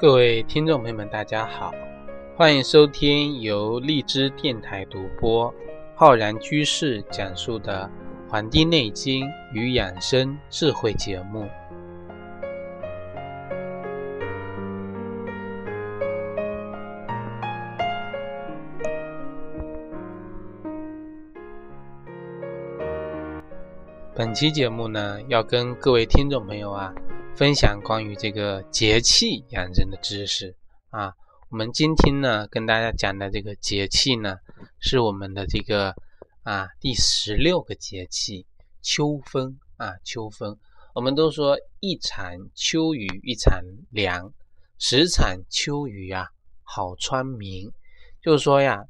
各位听众朋友们，大家好，欢迎收听由荔枝电台独播、浩然居士讲述的《黄帝内经与养生智慧》节目。本期节目呢，要跟各位听众朋友啊。分享关于这个节气养生的知识啊，我们今天呢跟大家讲的这个节气呢，是我们的这个啊第十六个节气秋分啊秋分。我们都说一场秋雨一场凉，十场秋雨啊好穿棉。就是说呀，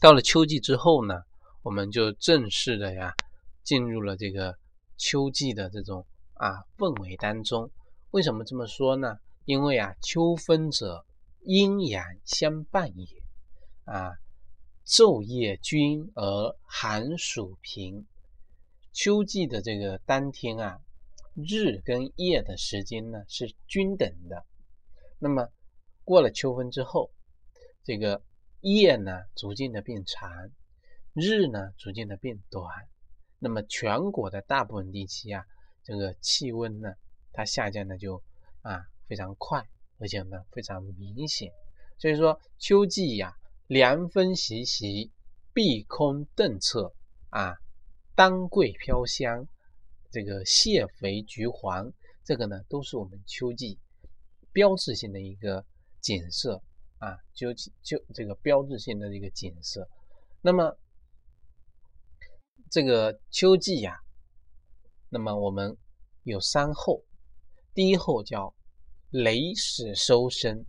到了秋季之后呢，我们就正式的呀进入了这个秋季的这种。啊，氛围当中，为什么这么说呢？因为啊，秋分者，阴阳相伴也。啊，昼夜均而寒暑平。秋季的这个当天啊，日跟夜的时间呢是均等的。那么过了秋分之后，这个夜呢逐渐的变长，日呢逐渐的变短。那么全国的大部分地区啊。这个气温呢，它下降的就啊非常快，而且呢非常明显。所以说秋季呀，凉风习习，碧空澄澈啊，丹桂飘香，这个蟹肥橘黄，这个呢都是我们秋季标志性的一个景色啊，秋季秋这个标志性的一个景色。那么这个秋季呀。那么我们有三候，第一候叫雷始收声，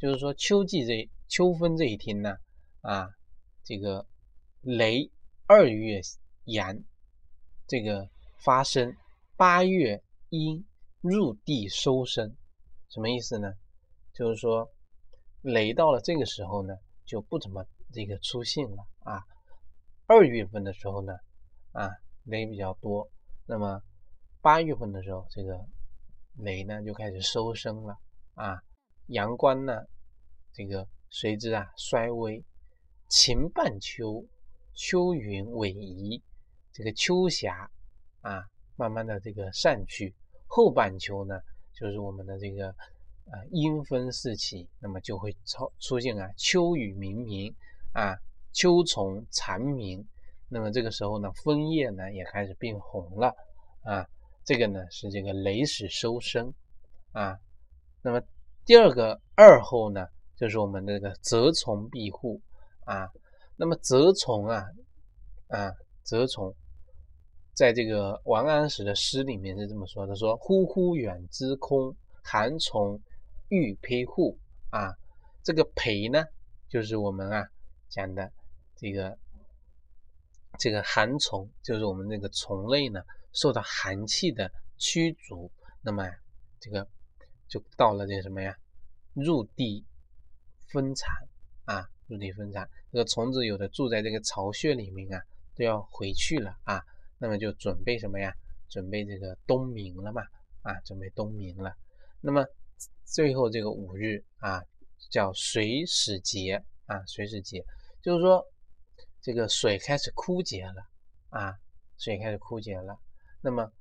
就是说秋季这秋分这一天呢，啊，这个雷二月阳这个发生，八月阴入地收声，什么意思呢？就是说雷到了这个时候呢，就不怎么这个出现了啊。二月份的时候呢，啊，雷比较多。那么八月份的时候，这个雷呢就开始收声了啊，阳光呢这个随之啊衰微，晴半秋，秋云逶移，这个秋霞啊慢慢的这个散去，后半秋呢就是我们的这个呃阴风四起，那么就会出出现啊秋雨绵绵啊，秋虫蝉鸣。那么这个时候呢，枫叶呢也开始变红了啊，这个呢是这个雷始收声啊。那么第二个二候呢，就是我们这个蛰虫庇护啊。那么蛰虫啊啊，蛰虫在这个王安石的诗里面是这么说的：说忽忽远之空，寒虫欲披护啊。这个培呢，就是我们啊讲的这个。这个寒虫就是我们那个虫类呢，受到寒气的驱逐，那么这个就到了这个什么呀？入地分产啊，入地分产。这个虫子有的住在这个巢穴里面啊，都要回去了啊，那么就准备什么呀？准备这个冬眠了嘛啊，准备冬眠了。那么最后这个五日啊，叫水始节啊，水始节，就是说。这个水开始枯竭了啊，水开始枯竭了。那么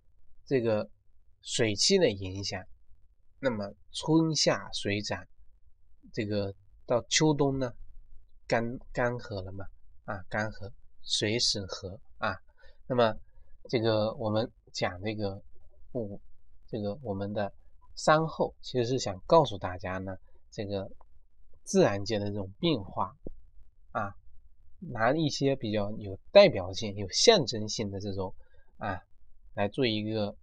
这个水汽的影响，那么春夏水涨，这个到秋冬呢，干干涸了嘛啊，干涸，水始涸啊。那么这个我们讲这个五，这个我们的三候，其实是想告诉大家呢，这个自然界的这种变化啊。拿一些比较有代表性、有象征性的这种啊，来做一个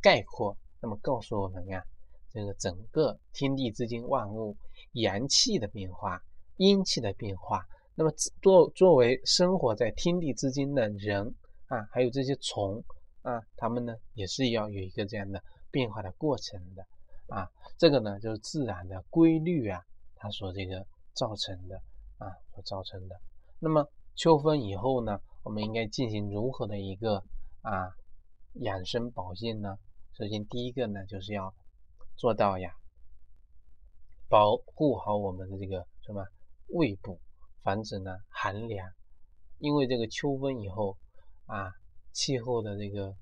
概括，那么告诉我们呀，这个整个天地之间万物阳气的变化、阴气的变化，那么作作为生活在天地之间的人啊，还有这些虫啊，他们呢也是要有一个这样的变化的过程的啊，这个呢就是自然的规律啊，它所这个造成的啊，所造成的。那么秋分以后呢，我们应该进行如何的一个啊养生保健呢？首先第一个呢，就是要做到呀保护好我们的这个什么胃部，防止呢寒凉。因为这个秋分以后啊，气候的这个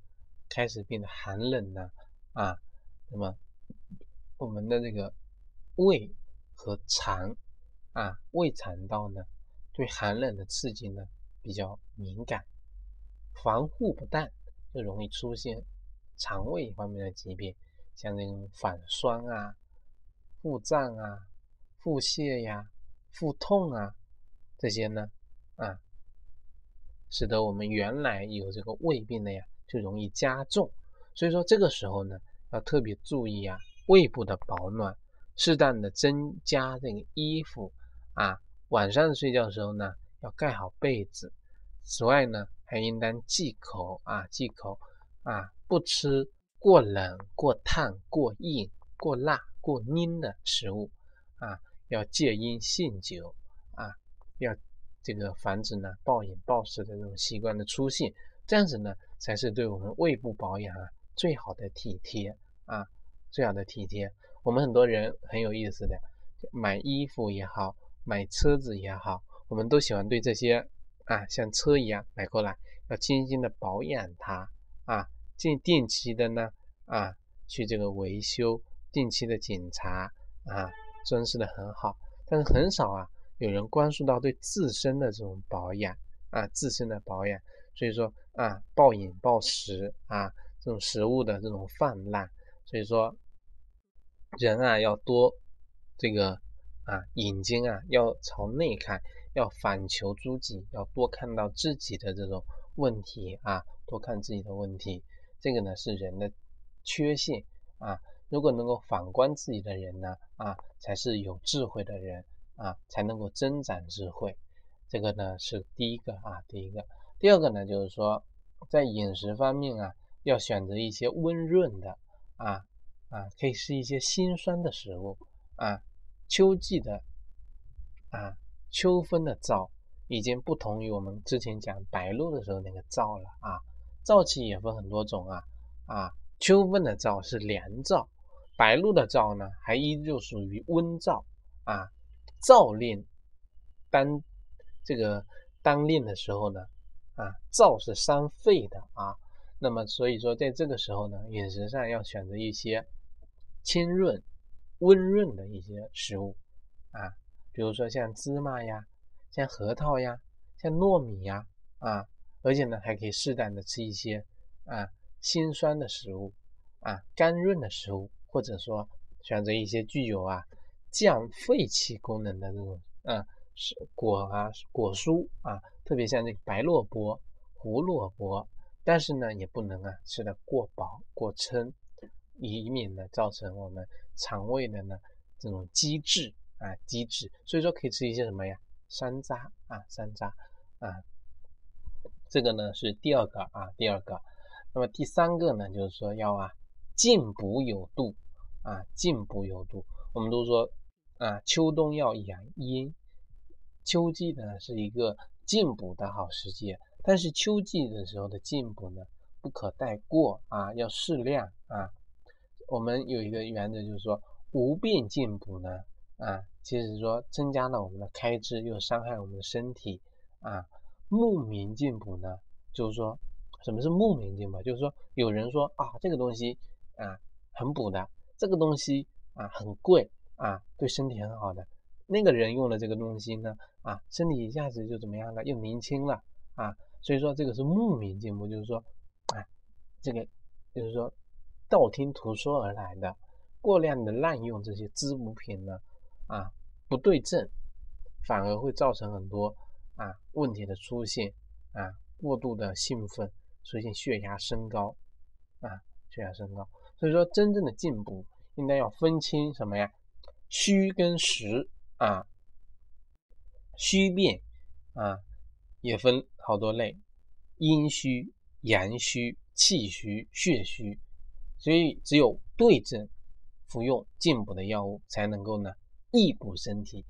开始变得寒冷呢啊，那么我们的这个胃和肠啊，胃肠道呢，对寒冷的刺激呢比较敏感，防护不当，就容易出现肠胃方面的疾病，像这种反酸啊。腹胀啊、腹泻呀、腹痛啊，这些呢，啊，使得我们原来有这个胃病的呀，就容易加重。所以说这个时候呢，要特别注意啊，胃部的保暖，适当的增加这个衣服啊。晚上睡觉的时候呢，要盖好被子。此外呢，还应当忌口啊，忌口啊，不吃过冷、过烫、过硬、过辣。过腻的食物啊，要戒烟限酒啊，要这个防止呢暴饮暴食的这种习惯的出现，这样子呢才是对我们胃部保养啊最好的体贴啊，最好的体贴。我们很多人很有意思的，买衣服也好，买车子也好，我们都喜欢对这些啊像车一样买过来，要精心的保养它啊，定定期的呢啊去这个维修。定期的检查啊，装饰的很好，但是很少啊有人关注到对自身的这种保养啊，自身的保养。所以说啊，暴饮暴食啊，这种食物的这种泛滥，所以说人啊要多这个啊眼睛啊要朝内看，要反求诸己，要多看到自己的这种问题啊，多看自己的问题。这个呢是人的缺陷啊。如果能够反观自己的人呢，啊，才是有智慧的人啊，才能够增长智慧。这个呢是第一个啊，第一个。第二个呢，就是说在饮食方面啊，要选择一些温润的啊啊，可以是一些辛酸的食物啊。秋季的啊，秋分的燥已经不同于我们之前讲白露的时候那个燥了啊。燥气也分很多种啊啊，秋分的燥是凉燥。白露的燥呢，还依旧属于温燥啊。燥令当这个当令的时候呢，啊，燥是伤肺的啊。那么所以说，在这个时候呢，饮食上要选择一些清润、温润的一些食物啊，比如说像芝麻呀、像核桃呀、像糯米呀啊，而且呢，还可以适当的吃一些啊辛酸的食物啊、甘润的食物。或者说选择一些具有啊降肺气功能的这种啊是果啊果蔬啊，特别像这个白萝卜、胡萝卜，但是呢也不能啊吃的过饱过撑，以免呢造成我们肠胃的呢这种积滞啊积滞。所以说可以吃一些什么呀山楂啊山楂啊，这个呢是第二个啊第二个。那么第三个呢就是说要啊进补有度。啊，进补有度。我们都说啊，秋冬要养阴，秋季呢是一个进补的好时节。但是秋季的时候的进补呢，不可带过啊，要适量啊。我们有一个原则，就是说无病进补呢，啊，其实说增加了我们的开支，又伤害我们的身体啊。牧民进补呢，就是说什么是牧民进补？就是说有人说啊，这个东西啊很补的。这个东西啊很贵啊，对身体很好的那个人用了这个东西呢啊，身体一下子就怎么样了，又年轻了啊。所以说这个是慕名进步，就是说啊，这个就是说道听途说而来的，过量的滥用这些滋补品呢啊，不对症，反而会造成很多啊问题的出现啊，过度的兴奋，出现血压升高啊，血压升高。所以说，真正的进补应该要分清什么呀？虚跟实啊，虚变啊，也分好多类，阴虚、阳虚、气虚、血虚。所以只有对症服用进补的药物，才能够呢益补身体。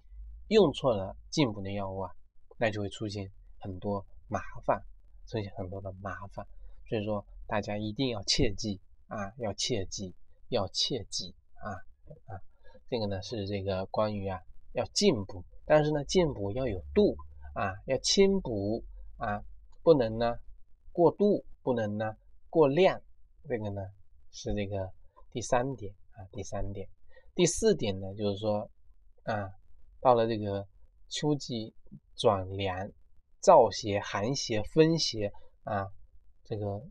用错了进补的药物啊，那就会出现很多麻烦，出现很多的麻烦。所以说，大家一定要切记。啊，要切记，要切记啊啊！这个呢是这个关于啊要进补，但是呢进补要有度啊，要轻补啊，不能呢过度，不能呢过量。这个呢是这个第三点啊，第三点。第四点呢就是说啊，到了这个秋季转凉、燥邪、寒邪、风邪啊，这个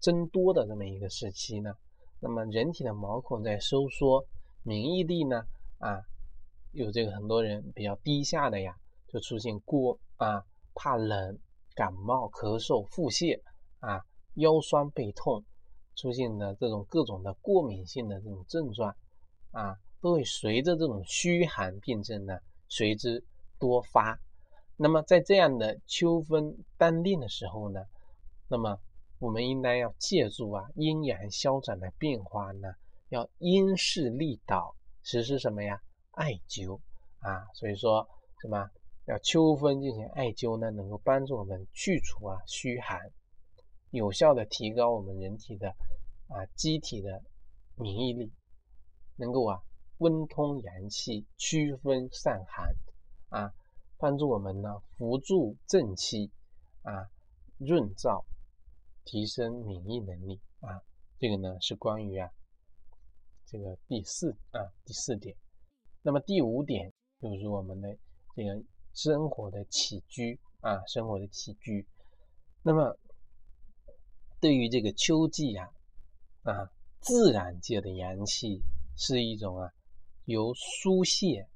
增多的这么一个时期呢。那么人体的毛孔在收缩，免疫力呢啊，有这个很多人比较低下的呀，就出现过啊怕冷、感冒、咳嗽、腹泻啊、腰酸背痛，出现的这种各种的过敏性的这种症状啊，都会随着这种虚寒病症呢随之多发。那么在这样的秋分当令的时候呢，那么。我们应该要借助啊阴阳消长的变化呢，要因势利导，实施什么呀？艾灸啊，所以说什么要秋分进行艾灸呢？能够帮助我们去除啊虚寒，有效的提高我们人体的啊机体的免疫力，能够啊温通阳气，驱风散寒啊，帮助我们呢扶助正气啊，润燥。提升免疫能力啊，这个呢是关于啊这个第四啊第四点。那么第五点就是我们的这个生活的起居啊，生活的起居。那么对于这个秋季啊啊，自然界的阳气是一种啊由疏泄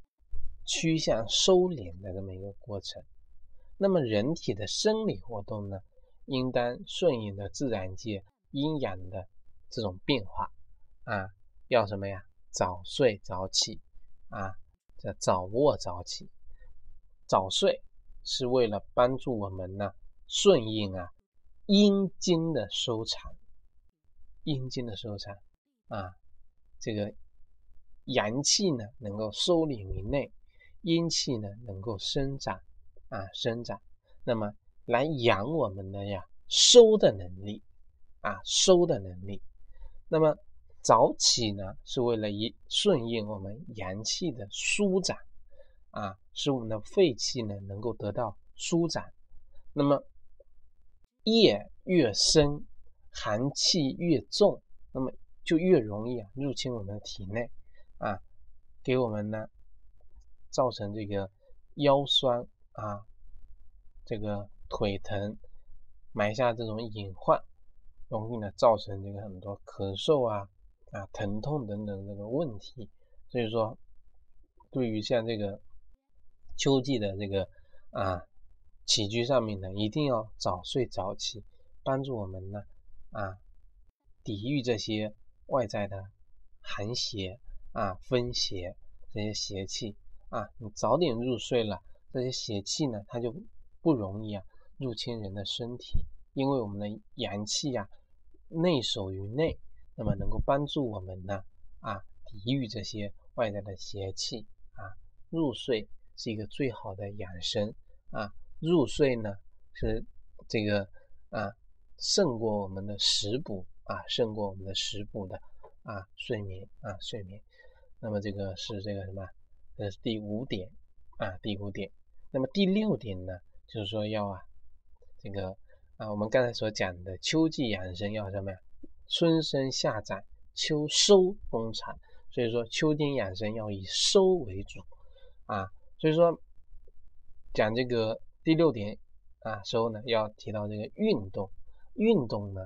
趋向收敛的这么一个过程。那么人体的生理活动呢？应当顺应的自然界阴阳的这种变化啊，要什么呀？早睡早起啊，叫早卧早起。早睡是为了帮助我们呢顺应啊阴经的收藏，阴经的收藏啊，这个阳气呢能够收敛于内，阴气呢能够生长啊生长，那么。来养我们的呀收的能力啊收的能力，那么早起呢是为了一顺应我们阳气的舒展啊，使我们的肺气呢能够得到舒展。那么夜越深，寒气越重，那么就越容易啊入侵我们的体内啊，给我们呢造成这个腰酸啊这个。腿疼，埋下这种隐患，容易呢造成这个很多咳嗽啊啊疼痛等等这个问题。所以说，对于像这个秋季的这个啊起居上面呢，一定要早睡早起，帮助我们呢啊抵御这些外在的寒邪啊风邪这些邪气啊。你早点入睡了，这些邪气呢它就不容易啊。入侵人的身体，因为我们的阳气呀内守于内，那么能够帮助我们呢啊抵御这些外在的邪气啊。入睡是一个最好的养生啊，入睡呢是这个啊胜过我们的食补啊，胜过我们的食补的啊睡眠啊睡眠。那么这个是这个什么？这是第五点啊，第五点。那么第六点呢，就是说要啊。这个啊，我们刚才所讲的秋季养生要什么呀？春生夏长，秋收冬藏。所以说，秋天养生要以收为主啊。所以说，讲这个第六点啊，时候呢，要提到这个运动，运动呢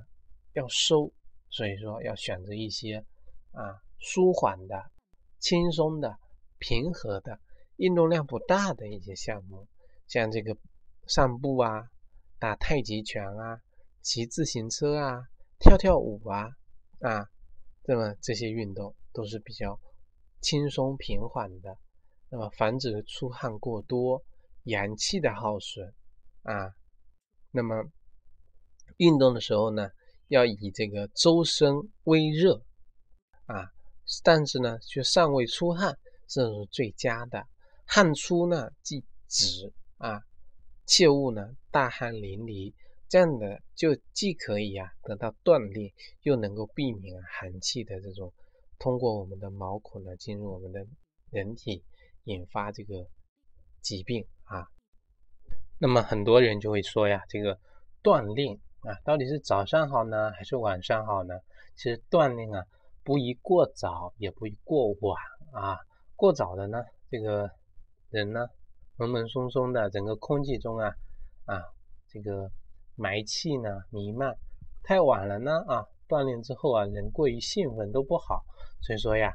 要收，所以说要选择一些啊舒缓的、轻松的、平和的、运动量不大的一些项目，像这个散步啊。打太极拳啊，骑自行车啊，跳跳舞啊，啊，那么这些运动都是比较轻松平缓的，那么防止出汗过多，阳气的耗损啊。那么运动的时候呢，要以这个周身微热啊，但是呢却尚未出汗，这是最佳的。汗出呢即止啊。切勿呢大汗淋漓，这样的就既可以啊得到锻炼，又能够避免寒气的这种通过我们的毛孔呢进入我们的人体，引发这个疾病啊。那么很多人就会说呀，这个锻炼啊，到底是早上好呢，还是晚上好呢？其实锻炼啊，不宜过早，也不宜过晚啊。过早的呢，这个人呢，懵懵松松的，整个空气中啊啊，这个霾气呢弥漫。太晚了呢啊，锻炼之后啊，人过于兴奋都不好。所以说呀，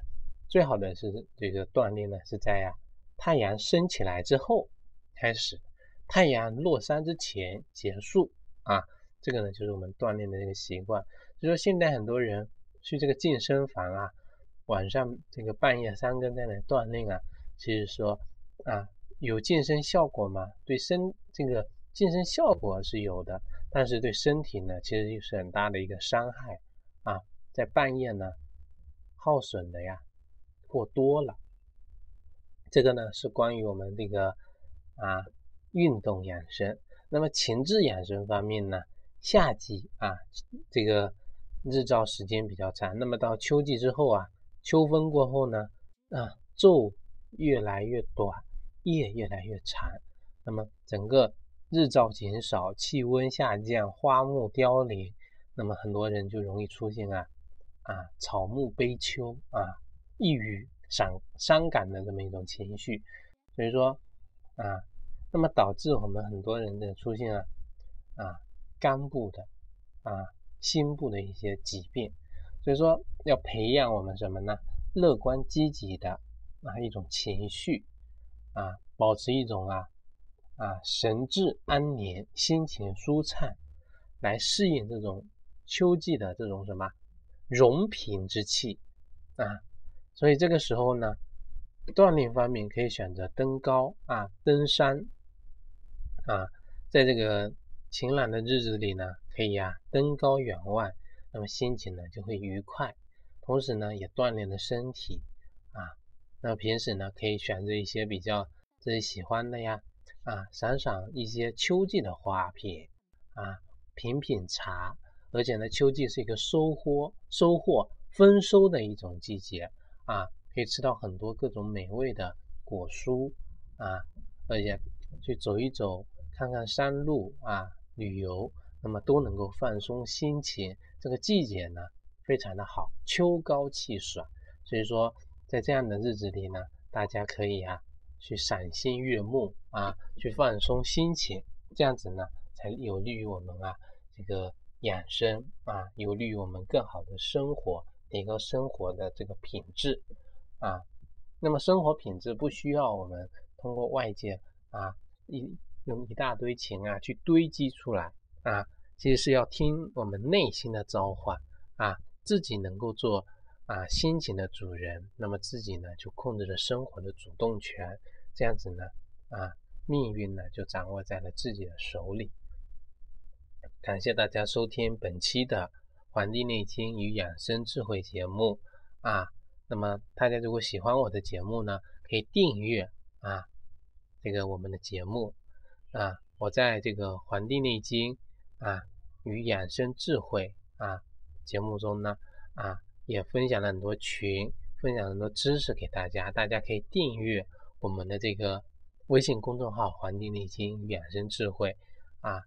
最好的是这个锻炼呢，是在呀太阳升起来之后开始，太阳落山之前结束啊。这个呢，就是我们锻炼的这个习惯。就说现在很多人去这个健身房啊，晚上这个半夜三更在那锻炼啊，其实说啊，有健身效果吗？对身这个健身效果是有的，但是对身体呢，其实又是很大的一个伤害啊。在半夜呢，耗损的呀过多了。这个呢是关于我们这个啊运动养生。那么情志养生方面呢？夏季啊，这个日照时间比较长。那么到秋季之后啊，秋分过后呢，啊，昼越来越短，夜越来越长。那么整个日照减少，气温下降，花木凋零。那么很多人就容易出现啊啊草木悲秋啊，抑郁伤伤感的这么一种情绪。所以说啊，那么导致我们很多人的出现啊啊。肝部的啊，心部的一些疾病，所以说要培养我们什么呢？乐观积极的啊一种情绪啊，保持一种啊啊神志安宁、心情舒畅，来适应这种秋季的这种什么荣平之气啊。所以这个时候呢，锻炼方面可以选择登高啊、登山啊，在这个。晴朗的日子里呢，可以呀登高远望，那么心情呢就会愉快，同时呢也锻炼了身体啊。那么平时呢可以选择一些比较自己喜欢的呀啊，赏赏一些秋季的花品啊，品品茶。而且呢，秋季是一个收获、收获丰收的一种季节啊，可以吃到很多各种美味的果蔬啊，而且去走一走。看看山路啊，旅游，那么都能够放松心情。这个季节呢，非常的好，秋高气爽。所以说，在这样的日子里呢，大家可以啊，去赏心悦目啊，去放松心情，这样子呢，才有利于我们啊，这个养生啊，有利于我们更好的生活，提高生活的这个品质啊。那么生活品质不需要我们通过外界啊一。用一大堆钱啊去堆积出来啊，其实是要听我们内心的召唤啊，自己能够做啊心情的主人，那么自己呢就控制着生活的主动权，这样子呢啊命运呢就掌握在了自己的手里。感谢大家收听本期的《黄帝内经与养生智慧》节目啊，那么大家如果喜欢我的节目呢，可以订阅啊这个我们的节目。啊，我在这个《黄帝内经》啊与养生智慧啊节目中呢啊也分享了很多群，分享很多知识给大家，大家可以订阅我们的这个微信公众号《黄帝内经与养生智慧》啊。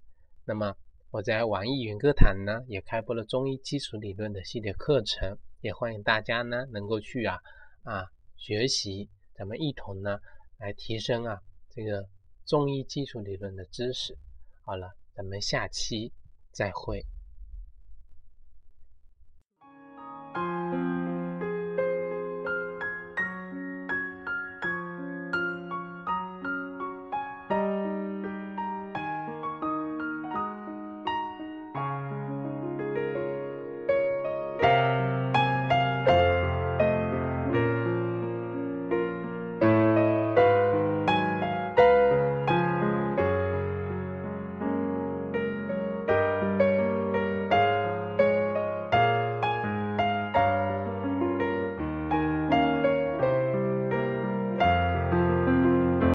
那么我在网易云歌坛呢也开播了中医基础理论的系列课程，也欢迎大家呢能够去啊啊学习，咱们一同呢来提升啊这个。中医基础理论的知识，好了，咱们下期再会。